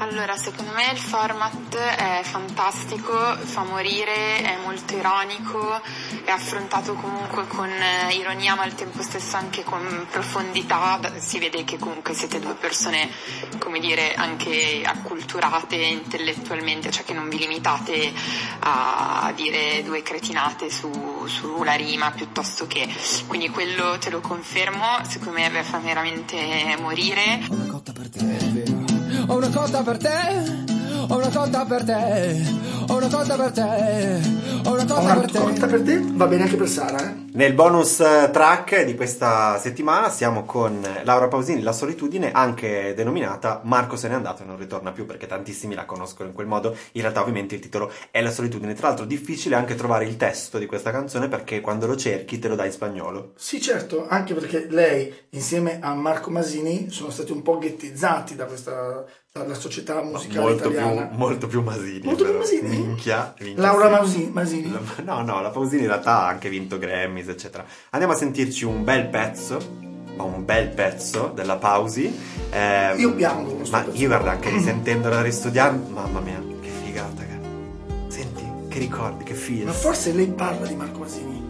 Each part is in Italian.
Allora, secondo me il format è fantastico, fa morire, è molto ironico, è affrontato comunque con eh, ironia ma al tempo stesso anche con profondità, si vede che comunque siete due persone, come dire, anche acculturate intellettualmente, cioè che non vi limitate a dire due cretinate su, sulla rima piuttosto che, quindi quello te lo confermo, secondo me fa veramente morire. Una cotta per te, è vero. Ho una cotta per te, ho una cotta per te, ho una cotta per te, ho una cotta Una per te. cotta per te va bene anche per Sara, eh? Nel bonus eh, track di questa settimana siamo con Laura Pausini, La solitudine, anche denominata Marco se n'è andato e non ritorna più perché tantissimi la conoscono in quel modo. In realtà ovviamente il titolo è La solitudine. Tra l'altro difficile anche trovare il testo di questa canzone perché quando lo cerchi te lo dà in spagnolo. Sì, certo, anche perché lei insieme a Marco Masini sono stati un po' ghettizzati da questa dalla società musicale Molto italiana. più, molto più Masini. Molto più però. Masini? Minchia, minchia, Laura sì. Mausi- Masini. No, no, la Pausini in realtà ha anche vinto Grammys, eccetera. Andiamo a sentirci un bel pezzo, ma un bel pezzo della Pausi. Eh, Io piango Ma pezzo. io guarda, anche risentendola ristudiando, mamma mia, che figata, cara. Senti, che ricordi, che Ma feels. forse lei parla di Marco Masini.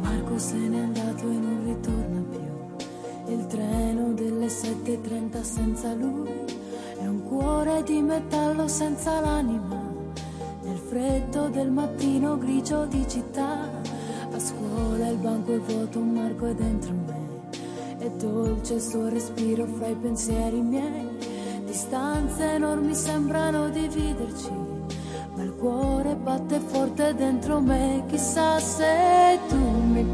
Marco se n'è andato e non ritorna più. Il treno delle 7.30 senza lui è un cuore di metallo senza l'anima. Nel freddo del mattino grigio di città, a scuola il banco è vuoto, Marco è dentro me. È dolce il suo respiro fra i pensieri miei. Distanze enormi sembrano dividerci. Ma il cuore batte forte dentro me, chissà se tu mi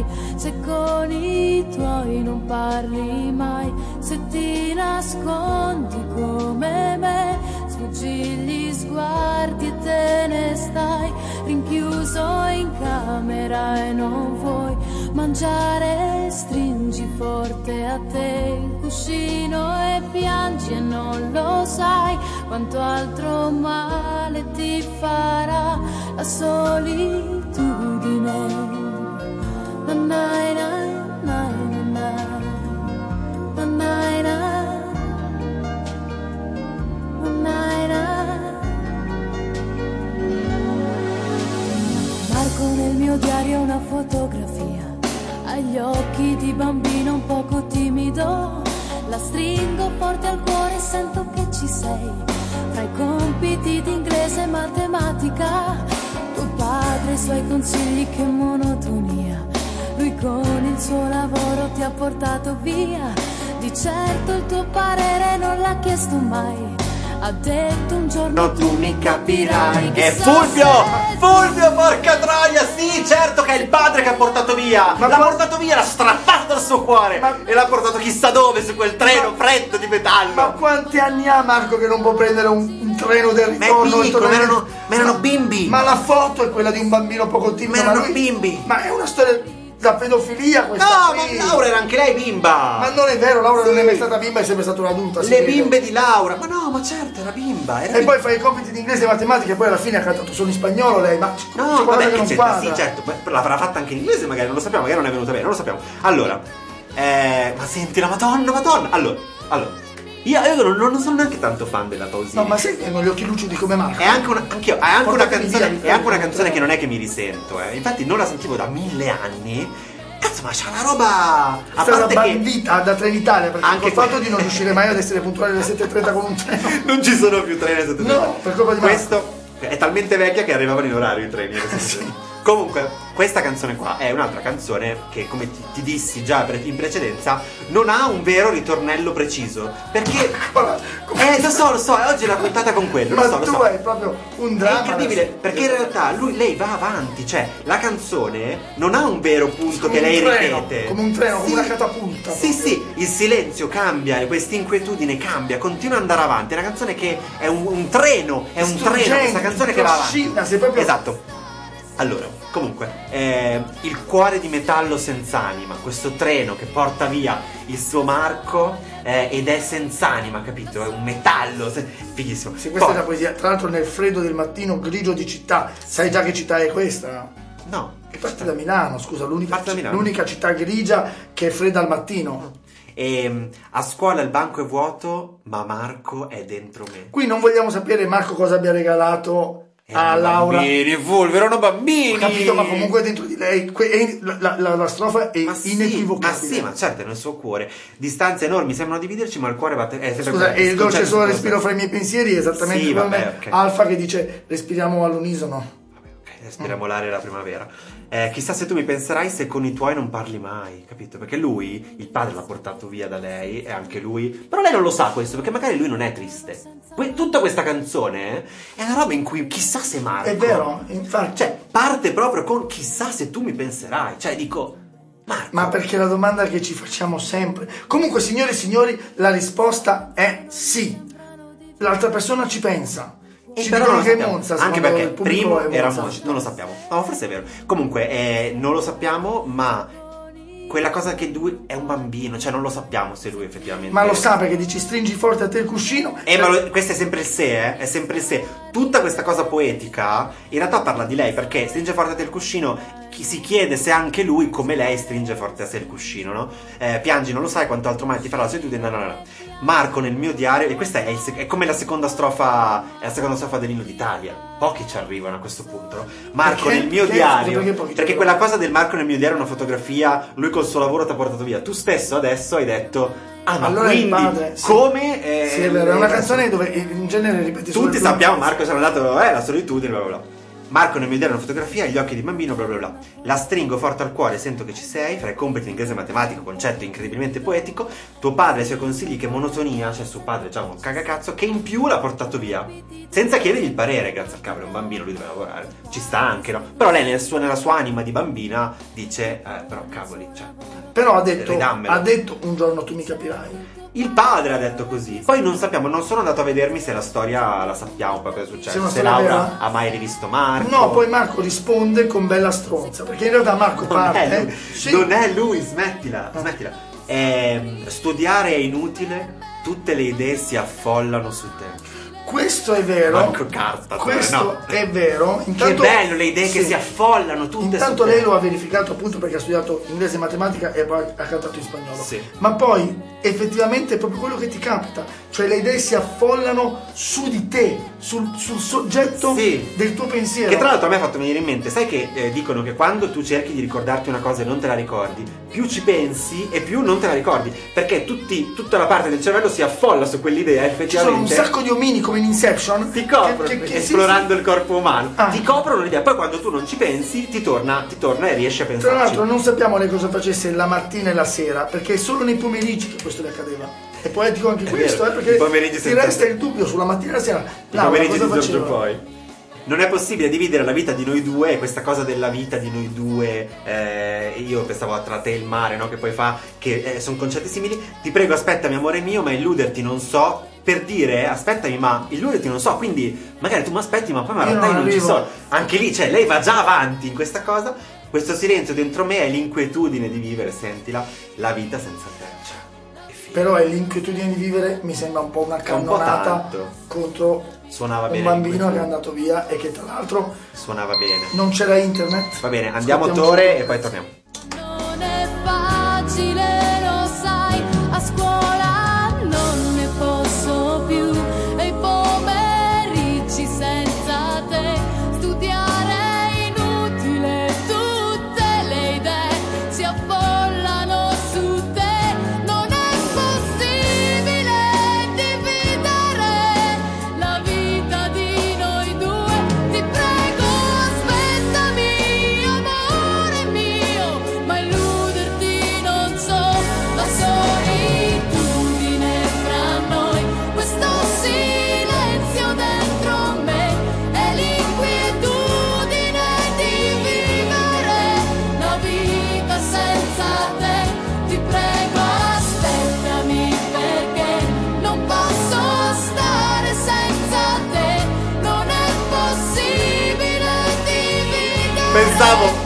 penserai, se con i tuoi non parli mai, se ti nascondi come me, sfuggi gli sguardi e te ne stai, rinchiuso in camera e non vuoi mangiare, stringi forte a te il cuscino e piangi e non lo sai quanto altro male ti farà la solitudine. Matematica, tuo padre i suoi consigli che monotonia, con il suo lavoro ti ha portato via, di certo il tuo parere non l'ha chiesto mai. Ha detto un giorno No, tu mi capirai. È Fulvio! Fulvio, porca troia! Sì, certo che è il padre che ha portato via! Ma l'ha qua- portato via, l'ha strappato dal suo cuore! Ma- E l'ha portato chissà dove su quel treno freddo di metallo! Ma quanti anni ha Marco che non può prendere un, un treno del Ma è ritorno? piccolo, ma erano- ma erano bimbi. Ma la foto è quella di un bambino poco timido. Ma erano lui- bimbi. Ma è una storia da pedofilia questa No, qui. ma Laura era anche lei bimba! Ma non è vero, Laura non Sì. è mai stata bimba, è sempre stata un'adulta. Le vede. bimbe di Laura! Ma no, ma certo, era bimba! Era E poi fa i compiti di inglese e matematica e poi alla fine ha cantato solo in spagnolo lei, ma No, vabbè, che non quadra. Sì, certo, l'avrà fatta anche in inglese magari, non lo sappiamo, magari non è venuta bene, non lo sappiamo. Allora, eh, ma senti la madonna, madonna! Allora, allora, io, io non, non sono neanche tanto fan della Pausini. No, ma sai che hanno gli occhi lucidi come Marco? È anche una, anch'io, è anche una canzone, via, è anche una canzone che non è che mi risento, eh. Infatti non la sentivo da mille anni. Cazzo, ma c'ha una roba. A parte che bandita da Trenitalia perché Anche col fatto di non riuscire mai ad essere puntuale alle 7.30 con un treno. non ci sono più treni sotto No, per colpa di Marco. Questo è talmente vecchia che arrivavano in orario i treni. Comunque, questa canzone qua è un'altra canzone che, come ti, ti dissi già in precedenza, non ha un vero ritornello preciso. Perché. Come- Eh, lo so, lo so, oggi è la puntata con quello. ma lo so, lo tu so. hai proprio un È dramma. incredibile, adesso. perché in realtà lui, lei va avanti, cioè la canzone non ha un vero punto Come che lei treno, ripete. come un treno, come Sì. una catapulta Sì, proprio. sì, il silenzio cambia, questa inquietudine cambia, continua ad andare avanti. È una canzone che è un, un treno, è un Struggente, treno, questa canzone che va avanti. sei proprio- Esatto. Allora, comunque, eh, il cuore di metallo senza anima, questo treno che porta via il suo Marco eh, ed è senza anima, capito? È un metallo, se- fighissimo. Sì, questa Poi- è la poesia. Tra l'altro nel freddo del mattino grigio di città. Sai già che città è questa? No, Che parte da Milano, scusa, l'unica, Milano. l'unica città grigia che è fredda al mattino. E mm, a scuola il banco è vuoto, ma Marco è dentro me. Qui non vogliamo sapere Marco cosa abbia regalato a Erano Laura. Bambini, Fulvio, erano bambini. Ho capito, ma comunque dentro di lei que- è- la, la- la strofa è Ma sì, inequivocabile. ma sì, ma certo, nel suo cuore. Distanze enormi sembrano dividerci, ma il cuore batte. È sempre Scusa, e il dolce solo respiro fra i miei pensieri esattamente Sì, come vabbè, ok. Alfa che dice respiriamo all'unisono. Ok, respiriamo l'aria della primavera. Eh, chissà se tu mi penserai se con i tuoi non parli mai, capito? Perché lui, il padre l'ha portato via da lei e anche lui. Però lei non lo sa questo, perché magari lui non è triste. Que- tutta questa canzone eh, è una roba in cui chissà se Marco. È vero, infatti. Cioè, parte proprio con chissà se tu mi penserai. Cioè, dico. Marco. Ma perché la domanda che ci facciamo sempre. Comunque, signore e signori, la risposta è sì. L'altra persona ci pensa. E ci però dicono che. Monza, anche perché primo era Monza. Non lo sappiamo. No, forse è vero. Comunque, eh, non lo sappiamo, ma quella cosa che lui è un bambino, cioè non lo sappiamo se lui effettivamente. Ma lo sa perché dici stringi forte a te il cuscino. Eh, ma lo- questo è sempre il se, eh? È sempre il se. Tutta questa cosa poetica in realtà parla di lei perché stringe forte a te il cuscino. Si chiede se anche lui, come lei, stringe forte a sé il cuscino, no? Eh, piangi, non lo sai quanto altro mai ti farà la solitudine. No, no, no. Marco nel mio diario, e questa è, sec- è come la seconda strofa, è la seconda strofa dell'inno d'Italia. Pochi ci arrivano a questo punto, no? Marco Perché? nel mio Perché? diario. Perché Perché quella cosa del Marco nel mio diario è una fotografia, lui col suo lavoro ti ha portato via. Tu stesso adesso hai detto. Ah, ma Allora quindi padre, sì. come. eh, Sì, è vero, è una canzone dove in genere ripeti tutti sappiamo, Marco è andato, eh, la solitudine, bla bla bla. Marco nel mio diario una fotografia, gli occhi di bambino, bla bla bla. La stringo forte al cuore, sento che ci sei, fra i compiti in inglese e matematico, concetto incredibilmente poetico. Tuo padre e i suoi consigli, che monotonia, cioè suo padre, già un cagacazzo, che in più l'ha portato via. Senza chiedergli il parere, grazie al cavolo, è un bambino, lui deve lavorare. Ci sta anche, no? Però lei nel suo- nella sua anima di bambina dice, eh, però cavoli, cioè. Però ha detto, ha detto un giorno tu mi capirai. Il padre ha detto così. Poi non sappiamo, non sono andato a vedermi se la storia la sappiamo è Se è successo. Se, storia Laura vera? ha mai rivisto Marco. No, poi Marco risponde con bella stronza, perché in realtà Marco non parte. è lui, Sì. non è lui, smettila, smettila. Ehm, studiare è inutile, tutte le idee si affollano su te. Questo è vero. Manco carta, Questo no. è vero. Intanto, che bello le idee che sì. si affollano tutte Intanto lei te. lo ha verificato appunto perché ha studiato inglese e matematica e poi ha cantato in spagnolo. Sì. Ma poi effettivamente è proprio quello che ti capita, cioè le idee si affollano su di te, sul, sul soggetto Sì. del tuo pensiero. Che tra l'altro a me ha fatto venire in mente, sai che eh, dicono che quando tu cerchi di ricordarti una cosa e non te la ricordi, più ci pensi e più non te la ricordi, perché tutti- tutta la parte del cervello si affolla su quell'idea Ci sono un effettivamente. sacco di omini come in Inception ti coprono che- che- che- esplorando il corpo umano, Ah. ti coprono l'idea, poi quando tu non ci pensi ti torna, ti torna e riesci a Tra pensarci. l'altro non sappiamo lei cosa facesse la mattina e la sera, perché è solo nei pomeriggi che questo le accadeva. È poetico anche È questo, vero, eh, perché i ti sempre- resta il dubbio sulla mattina e la sera. I Laura, pomeriggi cosa di Giorgio poi. Non è possibile dividere la vita di noi due, questa cosa della vita di noi due, eh, io pensavo a tra te e il mare, no? Che poi fa, che sono concetti simili. Ti prego, aspettami, amore mio, ma illuderti non so. Per dire, aspettami, ma illuderti non so. Quindi, magari tu mi aspetti, ma poi in Io realtà non io non ci arrivo. sono. Anche lì, cioè, lei va già avanti in questa cosa. Questo silenzio dentro me è l'inquietudine di vivere, sentila, la vita senza te. Però è l'inquietudine di vivere, mi sembra un po' una po' cannonata tanto. contro Suonava un bene bambino che è andato via e che tra l'altro Suonava bene. non c'era internet. Va bene, andiamo a Tore un e poi torniamo.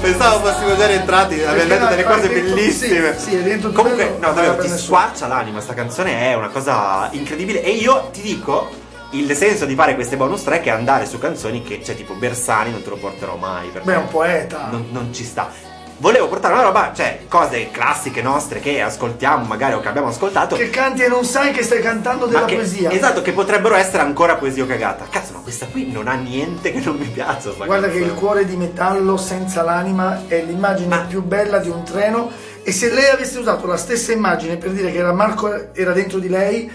Pensavo, fossimo già rientrati, abbiamo detto delle cose bellissime. sì, sì, tutto Comunque, no, davvero, ti squarcia l'anima, sta canzone è una cosa incredibile. E io ti dico, il senso di fare queste bonus track è andare su canzoni che, cioè tipo Bersani, non te lo porterò mai. Beh, è un poeta. non, non ci sta. Volevo portare una roba, cioè cose classiche nostre che ascoltiamo magari o che abbiamo ascoltato. Che canti e non sai che stai cantando della che- poesia. Esatto, che potrebbero essere ancora poesia cagata. Cazzo, ma questa qui non ha niente che non mi piace. sta Guarda che canzone. il cuore di metallo senza l'anima è l'immagine Ma- più bella di un treno e se lei avesse usato la stessa immagine per dire che era Marco era dentro di lei,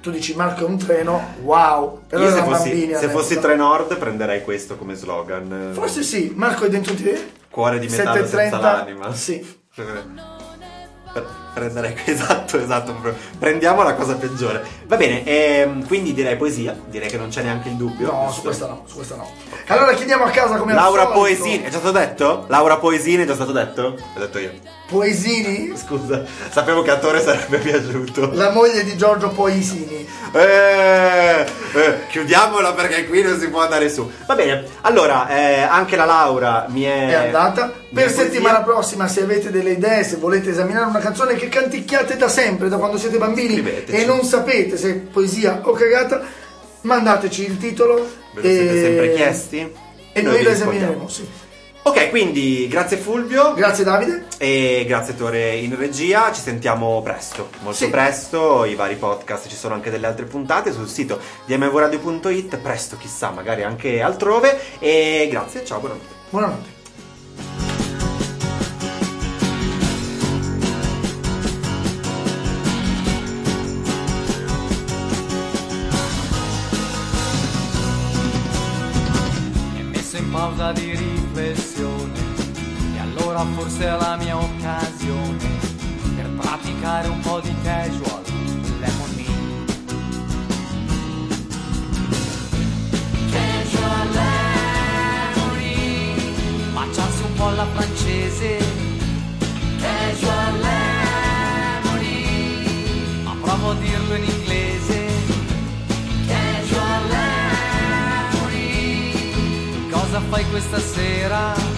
tu dici Marco è un treno, wow. Però Io se fossi, se fossi Trenord prenderei questo come slogan. Forse sì, Marco è dentro di te. Cuore di metallo senza 7.30, l'anima. Sì. Per- Prenderei esatto, esatto. Prendiamo la cosa peggiore. Va bene, ehm, quindi direi poesia. Direi che non c'è neanche il dubbio. No, su questa no, su questa no. Allora chiediamo a casa come al Laura. Poesini, è già stato detto? Laura Poesini è già stato detto? L'ho detto io. Poesini, Scusa, sapevo che a Tore sarebbe piaciuto. la moglie di Giorgio Poesini. Eh, eh, chiudiamola perché qui non si può andare su. Va bene, allora, eh, anche la Laura mi è... È andata. Per poesia. settimana prossima, se avete delle idee, se volete esaminare una canzone che canticchiate da sempre, da quando siete bambini Scriveteci. e non sapete se è poesia o cagata, mandateci il titolo Ve lo siete sempre chiesti? e noi la rispondiamo. esamineremo. Sì. Ok, quindi grazie Fulvio. Grazie Davide. E grazie Tore in regia, ci sentiamo presto, molto Sì. presto, i vari podcast, ci sono anche delle altre puntate sul sito di mvradio.it, presto chissà, magari anche altrove e grazie, ciao, buonanotte. Buonanotte. Pausa di riflessione. E allora forse è la mia occasione per praticare un po' di casual lemony casual lemony baciarsi un po' alla francese. Casual lemony Casual